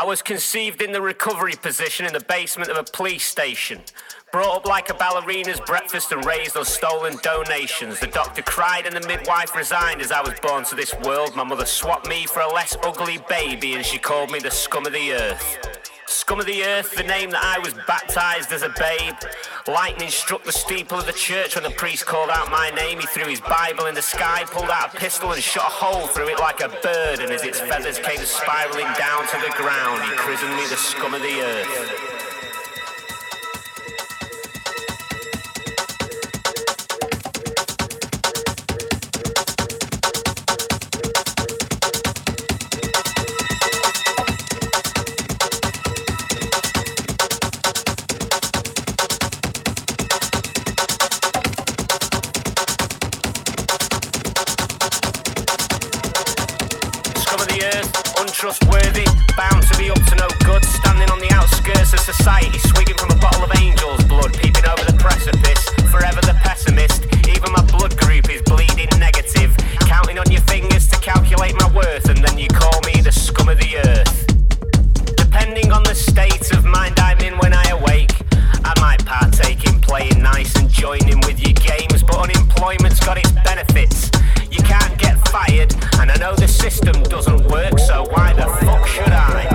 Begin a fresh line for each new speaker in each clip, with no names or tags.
I was conceived in the recovery position in the basement of a police station. Brought up like a ballerina's breakfast and raised on stolen donations. The doctor cried and the midwife resigned as I was born to this world. My mother swapped me for a less ugly baby and she called me the scum of the earth. Scum of the earth, the name that I was baptized as a babe. Lightning struck the steeple of the church when the priest called out my name. He threw his Bible in the sky, pulled out a pistol, and shot a hole through it like a bird. And as its feathers came spiraling down to the ground, he christened me the scum of the earth. Untrustworthy, bound to be up to no good, standing on the outskirts of society, swigging from a bottle of angel's blood, peeping over the precipice, forever the pessimist. Even my blood group is bleeding negative, counting on your fingers to calculate my worth, and then you call me the scum of the earth. Depending on the state of mind I'm in when I awake, I might partake in playing nice and joining with your games, but unemployment's got its benefits. Fired, and I know the system doesn't work, so why the fuck should I?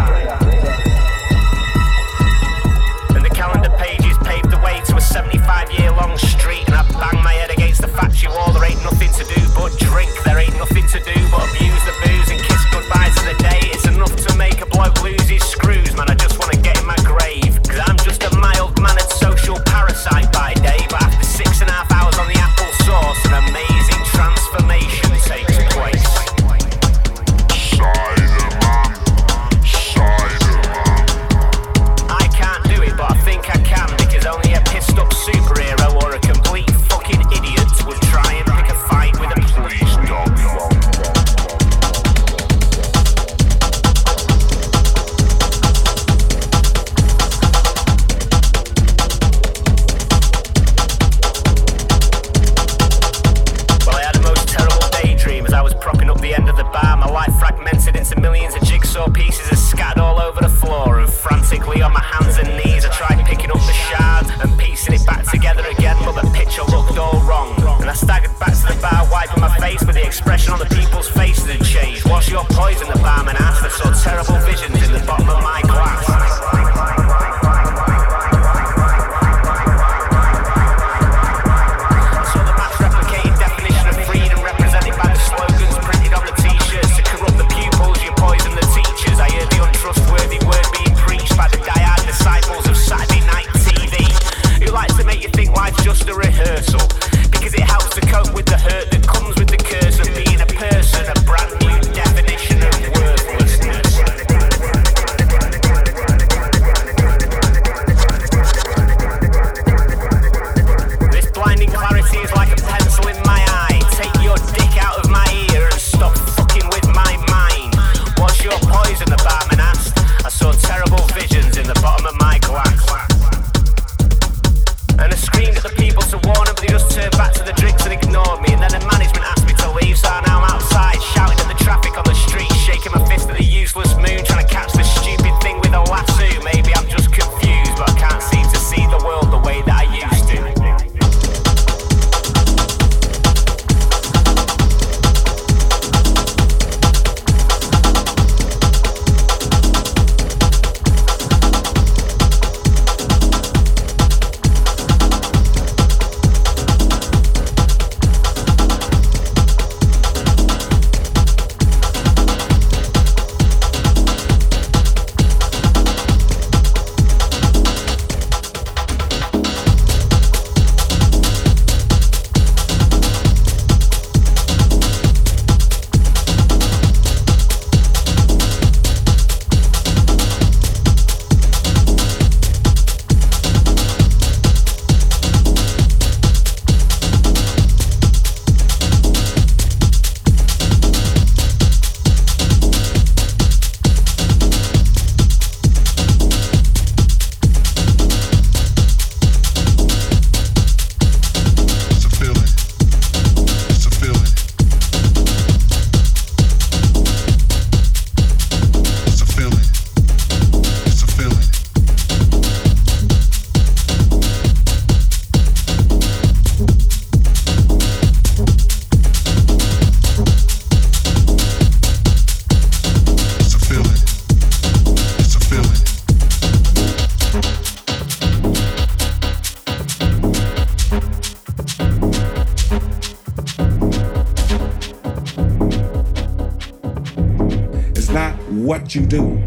You
do,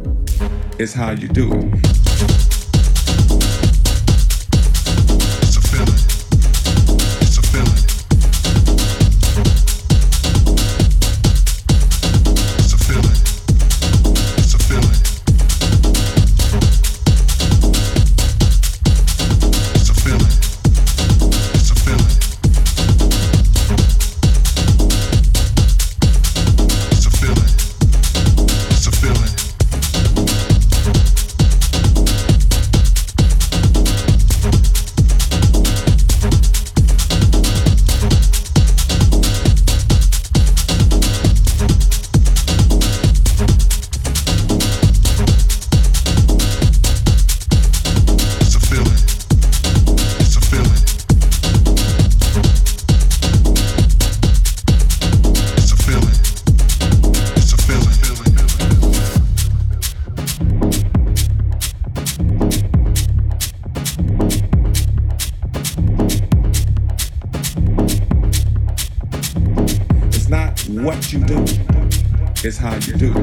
it's how you do it.
how you do.